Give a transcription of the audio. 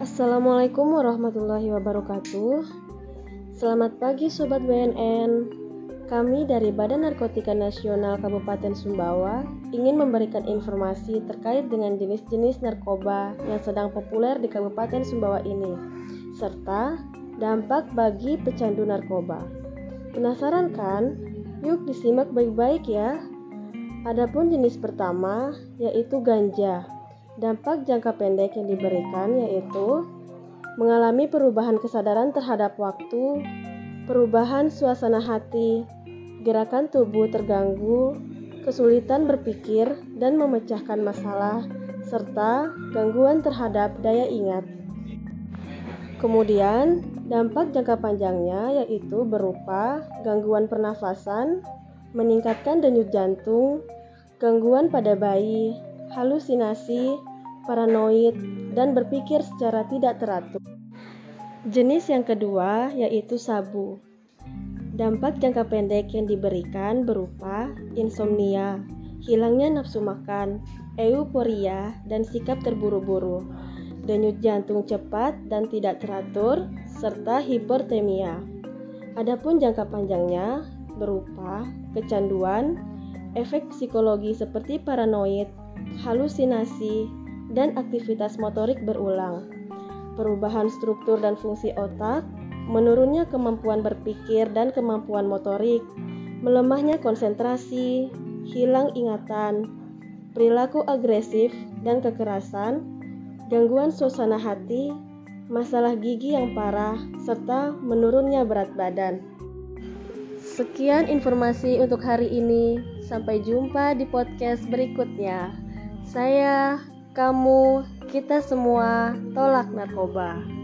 Assalamualaikum warahmatullahi wabarakatuh. Selamat pagi Sobat BNN. Kami dari Badan Narkotika Nasional Kabupaten Sumbawa ingin memberikan informasi terkait dengan jenis-jenis narkoba yang sedang populer di Kabupaten Sumbawa ini, serta dampak bagi pecandu narkoba. Penasaran kan? Yuk disimak baik-baik ya. Adapun jenis pertama yaitu ganja. Dampak jangka pendek yang diberikan yaitu mengalami perubahan kesadaran terhadap waktu, perubahan suasana hati, gerakan tubuh terganggu, kesulitan berpikir dan memecahkan masalah, serta gangguan terhadap daya ingat. Kemudian, dampak jangka panjangnya yaitu berupa gangguan pernafasan, meningkatkan denyut jantung, gangguan pada bayi, halusinasi, paranoid, dan berpikir secara tidak teratur. Jenis yang kedua yaitu sabu. Dampak jangka pendek yang diberikan berupa insomnia, hilangnya nafsu makan, euforia, dan sikap terburu-buru, denyut jantung cepat dan tidak teratur, serta hipertemia. Adapun jangka panjangnya berupa kecanduan, efek psikologi seperti paranoid, halusinasi, dan aktivitas motorik berulang, perubahan struktur dan fungsi otak, menurunnya kemampuan berpikir dan kemampuan motorik, melemahnya konsentrasi, hilang ingatan, perilaku agresif dan kekerasan, gangguan suasana hati, masalah gigi yang parah, serta menurunnya berat badan. Sekian informasi untuk hari ini. Sampai jumpa di podcast berikutnya. Saya kamu, kita semua tolak narkoba.